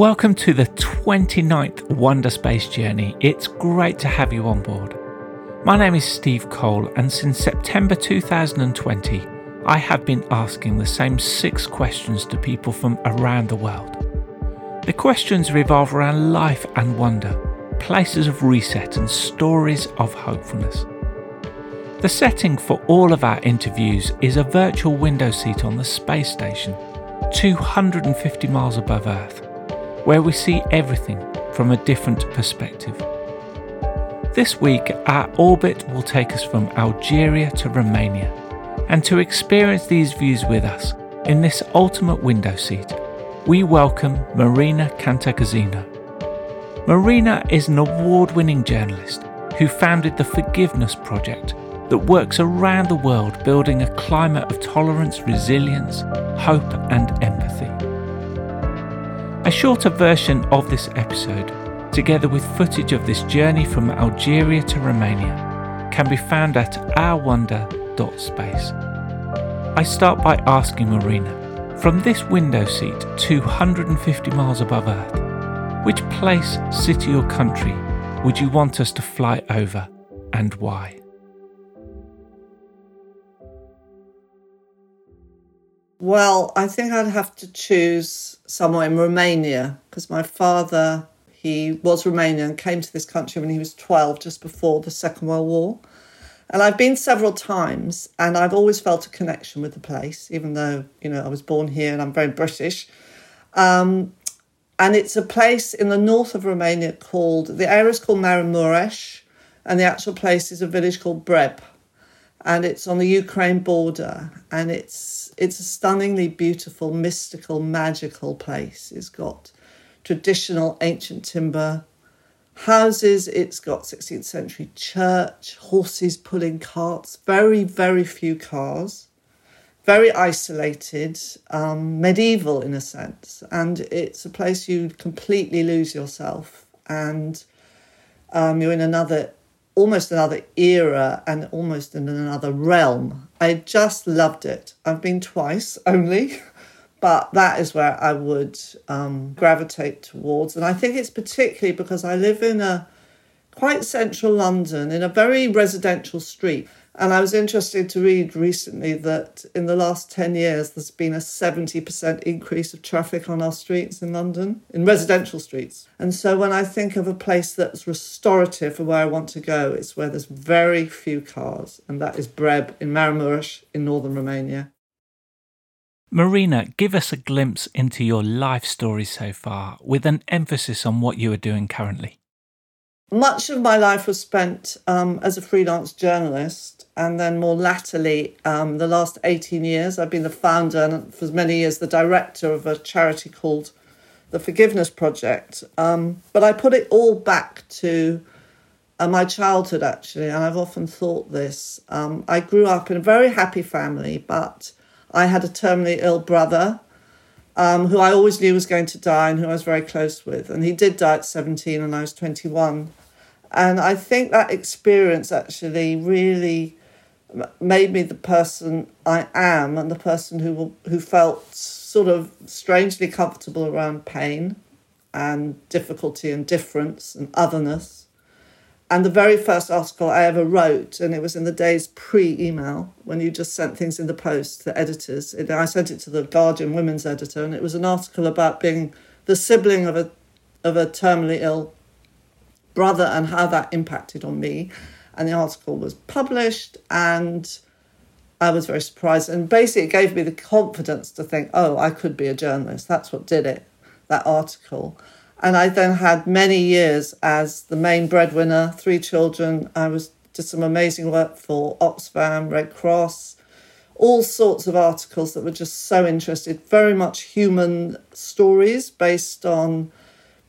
Welcome to the 29th Wonder Space Journey. It's great to have you on board. My name is Steve Cole, and since September 2020, I have been asking the same six questions to people from around the world. The questions revolve around life and wonder, places of reset, and stories of hopefulness. The setting for all of our interviews is a virtual window seat on the space station, 250 miles above Earth, where we see everything from a different perspective. This week, our orbit will take us from Algeria to Romania, and to experience these views with us in this ultimate window seat, we welcome Marina Cantacuzino. Marina is an award winning journalist who founded the Forgiveness Project that works around the world building a climate of tolerance, resilience, hope, and empathy. A shorter version of this episode, together with footage of this journey from Algeria to Romania, can be found at ourwonder.space. I start by asking Marina, from this window seat 250 miles above Earth, which place, city, or country would you want us to fly over and why? Well, I think I'd have to choose somewhere in Romania because my father, he was Romanian came to this country when he was 12, just before the Second World War. And I've been several times and I've always felt a connection with the place, even though, you know, I was born here and I'm very British. Um, and it's a place in the north of Romania called, the area is called Maramuresh, and the actual place is a village called Breb and it's on the Ukraine border, and it's it's a stunningly beautiful, mystical, magical place. It's got traditional ancient timber houses. It's got 16th century church, horses pulling carts, very very few cars, very isolated, um, medieval in a sense, and it's a place you completely lose yourself, and um, you're in another almost another era and almost in another realm. I just loved it. I've been twice only, but that is where I would um, gravitate towards. And I think it's particularly because I live in a quite central London in a very residential street. And I was interested to read recently that in the last 10 years, there's been a 70% increase of traffic on our streets in London, in residential streets. And so when I think of a place that's restorative for where I want to go, it's where there's very few cars, and that is Breb in Maramuresh in northern Romania. Marina, give us a glimpse into your life story so far, with an emphasis on what you are doing currently much of my life was spent um, as a freelance journalist, and then more latterly, um, the last 18 years, I've been the founder and for many years the director of a charity called the Forgiveness Project. Um, but I put it all back to uh, my childhood, actually, and I've often thought this. Um, I grew up in a very happy family, but I had a terminally ill brother. Um, who I always knew was going to die and who I was very close with. And he did die at 17 and I was 21. And I think that experience actually really made me the person I am and the person who who felt sort of strangely comfortable around pain and difficulty and difference and otherness. And the very first article I ever wrote, and it was in the days pre email when you just sent things in the post to editors. I sent it to the Guardian women's editor, and it was an article about being the sibling of a of a terminally ill brother and how that impacted on me. And the article was published, and I was very surprised. And basically, it gave me the confidence to think, oh, I could be a journalist. That's what did it, that article. And I then had many years as the main breadwinner, three children. I was did some amazing work for Oxfam, Red Cross, all sorts of articles that were just so interested, very much human stories based on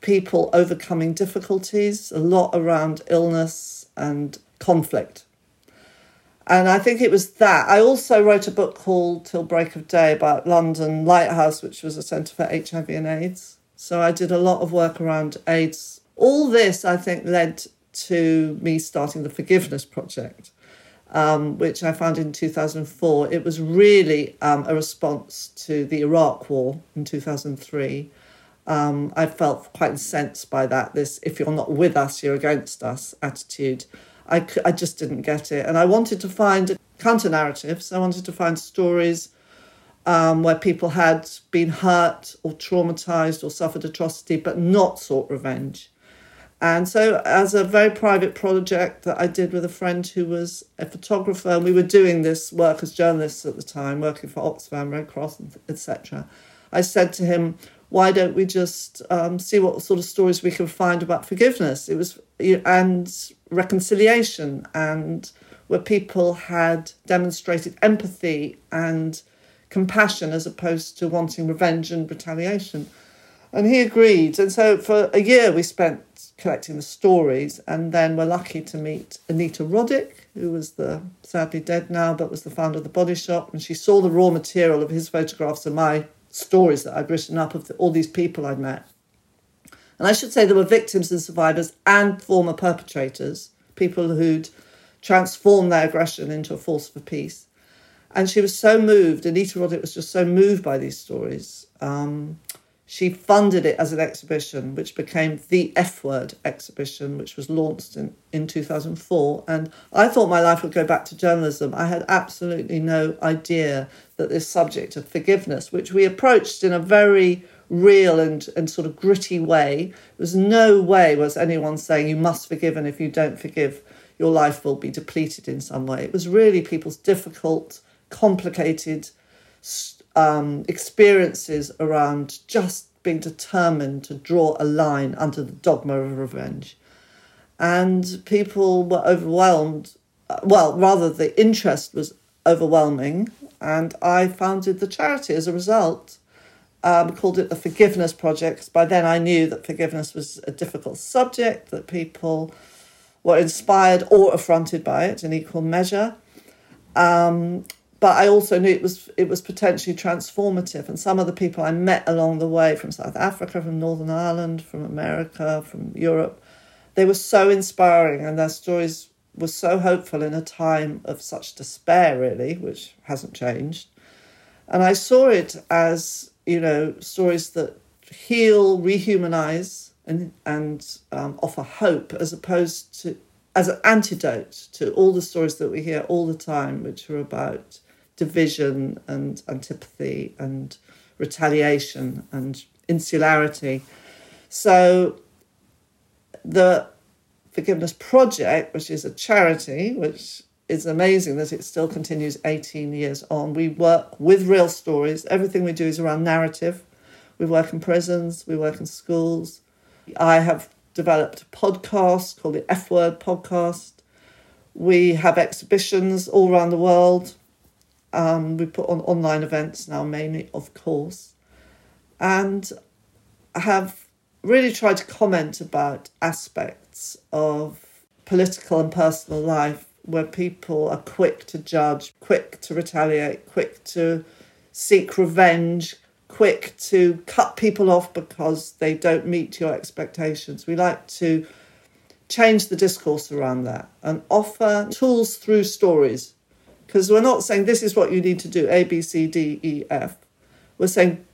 people overcoming difficulties, a lot around illness and conflict. And I think it was that. I also wrote a book called Till Break of Day about London Lighthouse, which was a centre for HIV and AIDS. So I did a lot of work around AIDS. All this, I think, led to me starting the Forgiveness Project, um, which I founded in 2004. It was really um, a response to the Iraq War in 2003 um, I felt quite incensed by that. This, if you're not with us, you're against us attitude. I, I just didn't get it. And I wanted to find counter narratives. I wanted to find stories um, where people had been hurt or traumatized or suffered atrocity but not sought revenge. And so, as a very private project that I did with a friend who was a photographer, and we were doing this work as journalists at the time, working for Oxfam, Red Cross, etc., I said to him, why don't we just um, see what sort of stories we can find about forgiveness? It was and reconciliation, and where people had demonstrated empathy and compassion as opposed to wanting revenge and retaliation. And he agreed. And so for a year we spent collecting the stories, and then we're lucky to meet Anita Roddick, who was the sadly dead now, but was the founder of the Body Shop, and she saw the raw material of his photographs and my stories that I'd written up of the, all these people I'd met. And I should say there were victims and survivors and former perpetrators, people who'd transformed their aggression into a force for peace. And she was so moved, Anita Roddick was just so moved by these stories. Um, she funded it as an exhibition, which became the F Word exhibition, which was launched in, in 2004. And I thought my life would go back to journalism. I had absolutely no idea that this subject of forgiveness, which we approached in a very real and, and sort of gritty way, there was no way was anyone saying you must forgive, and if you don't forgive, your life will be depleted in some way. It was really people's difficult, complicated, um, experiences around just being determined to draw a line under the dogma of revenge. And people were overwhelmed. Well, rather, the interest was overwhelming. And I founded the charity as a result. Um, called it the Forgiveness Project. By then, I knew that forgiveness was a difficult subject, that people were inspired or affronted by it in equal measure. Um, but I also knew it was it was potentially transformative. And some of the people I met along the way from South Africa, from Northern Ireland, from America, from Europe, they were so inspiring, and their stories were so hopeful in a time of such despair, really, which hasn't changed. And I saw it as you know stories that heal, rehumanize, and and um, offer hope, as opposed to as an antidote to all the stories that we hear all the time, which are about division and antipathy and retaliation and insularity. So the Forgiveness Project, which is a charity, which is amazing that it still continues 18 years on. We work with real stories. Everything we do is around narrative. We work in prisons, we work in schools. I have developed a podcast called the F Word Podcast. We have exhibitions all around the world. Um, we put on online events now, mainly, of course, and have really tried to comment about aspects of political and personal life where people are quick to judge, quick to retaliate, quick to seek revenge, quick to cut people off because they don't meet your expectations. We like to change the discourse around that and offer tools through stories because we're not saying this is what you need to do A, B, C, D, E, F. We're saying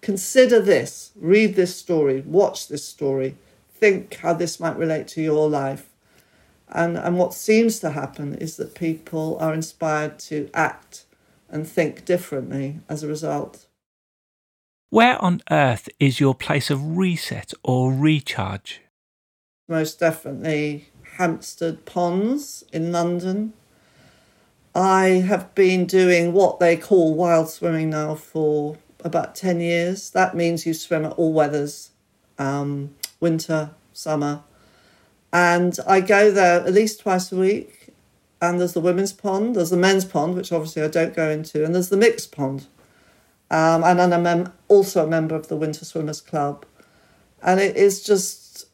consider this, read this story, watch this story, think how this might relate to your life. And, and what seems to happen is that people are inspired to act and think differently as a result. Where on earth is your place of reset or recharge? Most definitely Hampstead Ponds in London. I have been doing what they call wild swimming now for about 10 years. That means you swim at all weathers um, winter, summer. And I go there at least twice a week. And there's the women's pond, there's the men's pond, which obviously I don't go into, and there's the mixed pond. Um, and I'm also a member of the Winter Swimmers Club. And it is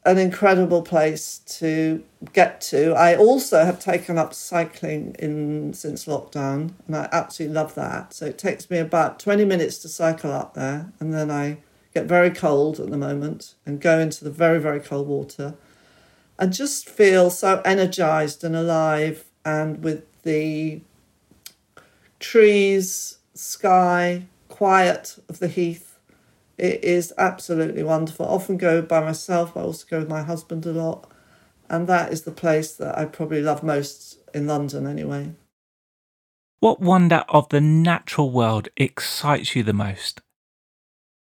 an incredible place to get to. I also have taken up cycling in since lockdown, and I absolutely love that. So it takes me about 20 minutes to cycle up there, and then I get very cold at the moment and go into the very, very cold water and just feel so energized and alive and with the trees, sky, quiet of the heath It is absolutely wonderful. I often go by myself. I also go with my husband a lot. And that is the place that I probably love most in London, anyway. What wonder of the natural world excites you the most?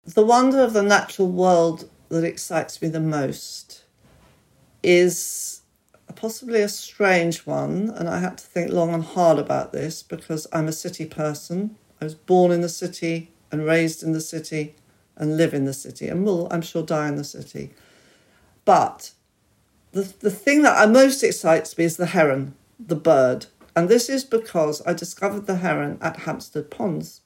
The wonder of the natural world that excites me the most is possibly a strange one, and I had to think long and hard about this because I'm a city person. I was born in the city and raised in the city and live in the city and will, I'm sure, die in the city. But the, the thing that most excites me is the heron, the bird. And this is because I discovered the heron at Hampstead Ponds.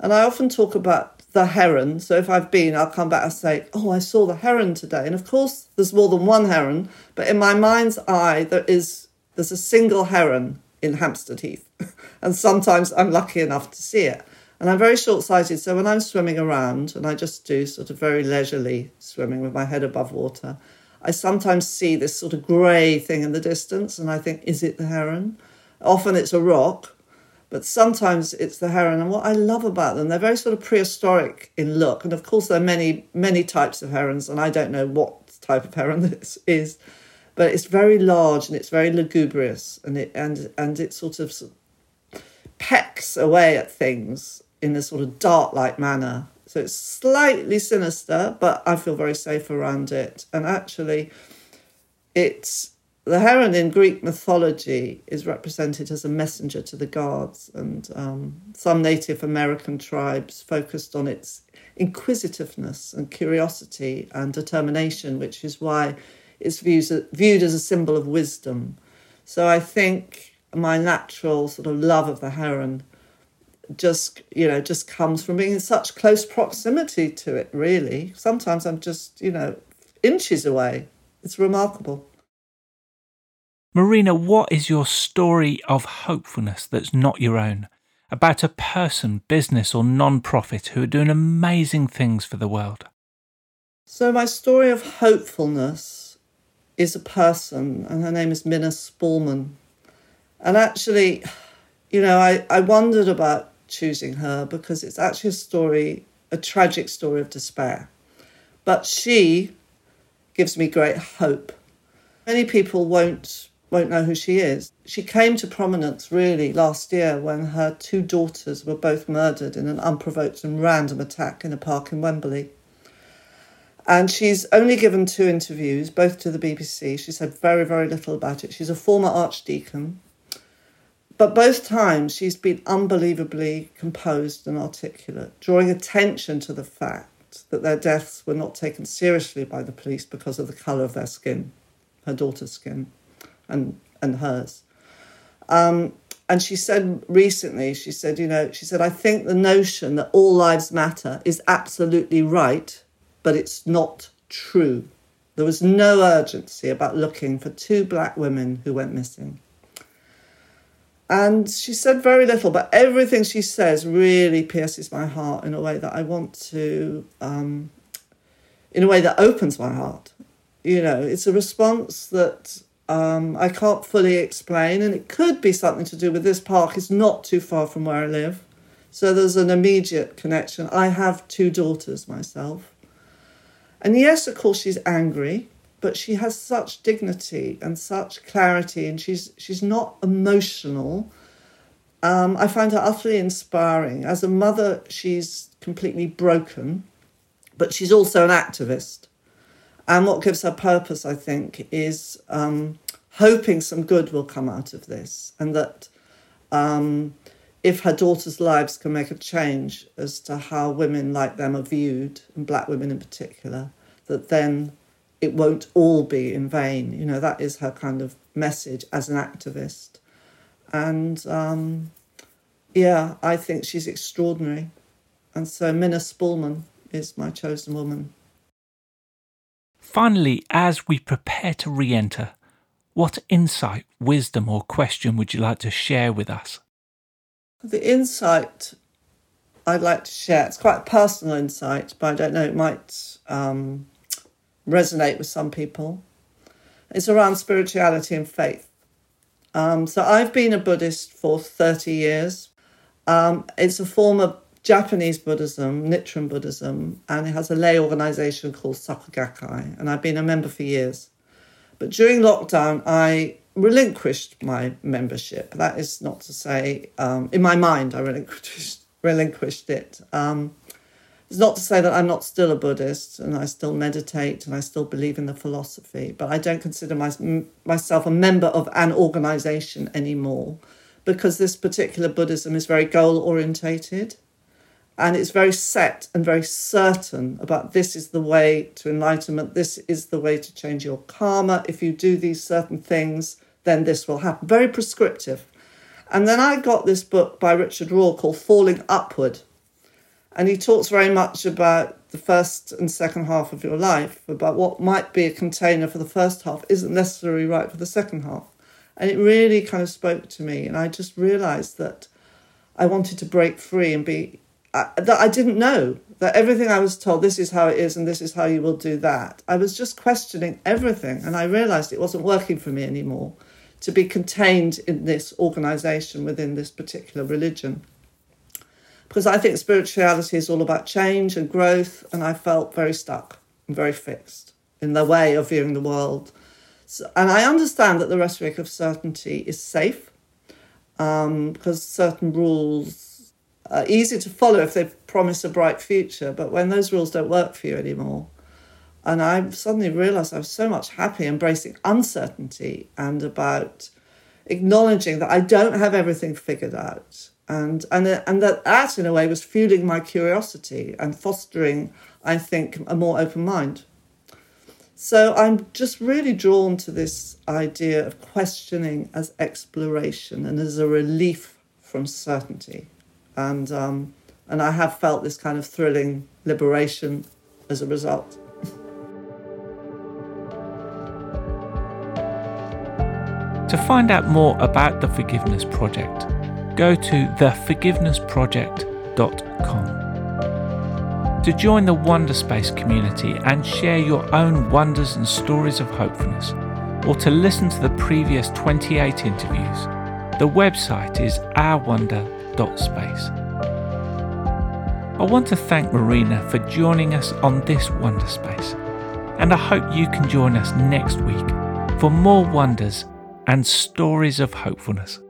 And I often talk about the heron. So if I've been, I'll come back and say, Oh, I saw the heron today. And of course, there's more than one heron, but in my mind's eye, there is there's a single heron in Hampstead Heath. and sometimes I'm lucky enough to see it. And I'm very short sighted. So when I'm swimming around, and I just do sort of very leisurely swimming with my head above water, I sometimes see this sort of grey thing in the distance, and I think, is it the heron? Often it's a rock, but sometimes it's the heron. And what I love about them, they're very sort of prehistoric in look. And of course, there are many, many types of herons, and I don't know what type of heron this is, but it's very large and it's very lugubrious, and it and and it sort of, sort of pecks away at things in a sort of dart-like manner. So it's slightly sinister, but I feel very safe around it. And actually, it's the heron in Greek mythology is represented as a messenger to the gods, and um, some Native American tribes focused on its inquisitiveness and curiosity and determination, which is why it's viewed as a symbol of wisdom. So I think my natural sort of love of the heron just you know just comes from being in such close proximity to it really sometimes i'm just you know inches away it's remarkable Marina, what is your story of hopefulness that's not your own? About a person, business, or non profit who are doing amazing things for the world? So, my story of hopefulness is a person, and her name is Mina Smallman. And actually, you know, I, I wondered about choosing her because it's actually a story, a tragic story of despair. But she gives me great hope. Many people won't won't know who she is. She came to prominence really last year when her two daughters were both murdered in an unprovoked and random attack in a park in Wembley. And she's only given two interviews, both to the BBC. She said very, very little about it. She's a former archdeacon. But both times she's been unbelievably composed and articulate, drawing attention to the fact that their deaths were not taken seriously by the police because of the colour of their skin, her daughter's skin and and hers. Um, and she said recently, she said, you know, she said, I think the notion that all lives matter is absolutely right, but it's not true. There was no urgency about looking for two black women who went missing. And she said very little, but everything she says really pierces my heart in a way that I want to, um, in a way that opens my heart. You know, it's a response that um, I can't fully explain, and it could be something to do with this park is not too far from where I live. So there's an immediate connection. I have two daughters myself. And yes, of course, she's angry, but she has such dignity and such clarity, and she's she's not emotional. Um, I find her utterly inspiring. As a mother, she's completely broken, but she's also an activist. And what gives her purpose, I think, is um, hoping some good will come out of this and that um, if her daughters' lives can make a change as to how women like them are viewed, and black women in particular, that then it won't all be in vain. You know, that is her kind of message as an activist. And um, yeah, I think she's extraordinary. And so Mina Smallman is my chosen woman. Finally, as we prepare to re enter, what insight, wisdom, or question would you like to share with us? The insight I'd like to share, it's quite a personal insight, but I don't know, it might um, resonate with some people. It's around spirituality and faith. Um, so I've been a Buddhist for 30 years. Um, it's a form of Japanese Buddhism, Nichiren Buddhism, and it has a lay organization called Soka Gakkai, and I've been a member for years. But during lockdown, I relinquished my membership. That is not to say, um, in my mind, I relinquished, relinquished it. Um, it's not to say that I'm not still a Buddhist and I still meditate and I still believe in the philosophy, but I don't consider my, myself a member of an organization anymore because this particular Buddhism is very goal orientated and it's very set and very certain about this is the way to enlightenment, this is the way to change your karma. If you do these certain things, then this will happen. Very prescriptive. And then I got this book by Richard Rohr called Falling Upward. And he talks very much about the first and second half of your life, about what might be a container for the first half isn't necessarily right for the second half. And it really kind of spoke to me. And I just realized that I wanted to break free and be, uh, that I didn't know that everything I was told, this is how it is and this is how you will do that. I was just questioning everything. And I realized it wasn't working for me anymore to be contained in this organization within this particular religion. Because I think spirituality is all about change and growth, and I felt very stuck and very fixed in the way of viewing the world. So, and I understand that the rhetoric of certainty is safe um, because certain rules are easy to follow if they promise a bright future, but when those rules don't work for you anymore, and I suddenly realized I was so much happy embracing uncertainty and about acknowledging that I don't have everything figured out. And, and, and that that, in a way, was fueling my curiosity and fostering, I think, a more open mind. So I'm just really drawn to this idea of questioning as exploration and as a relief from certainty. And, um, and I have felt this kind of thrilling liberation as a result. To find out more about the Forgiveness Project, go to theforgivenessproject.com. To join the Wonderspace community and share your own wonders and stories of hopefulness, or to listen to the previous 28 interviews, the website is ourwonder.space. I want to thank Marina for joining us on this Wonderspace, and I hope you can join us next week for more wonders and stories of hopefulness.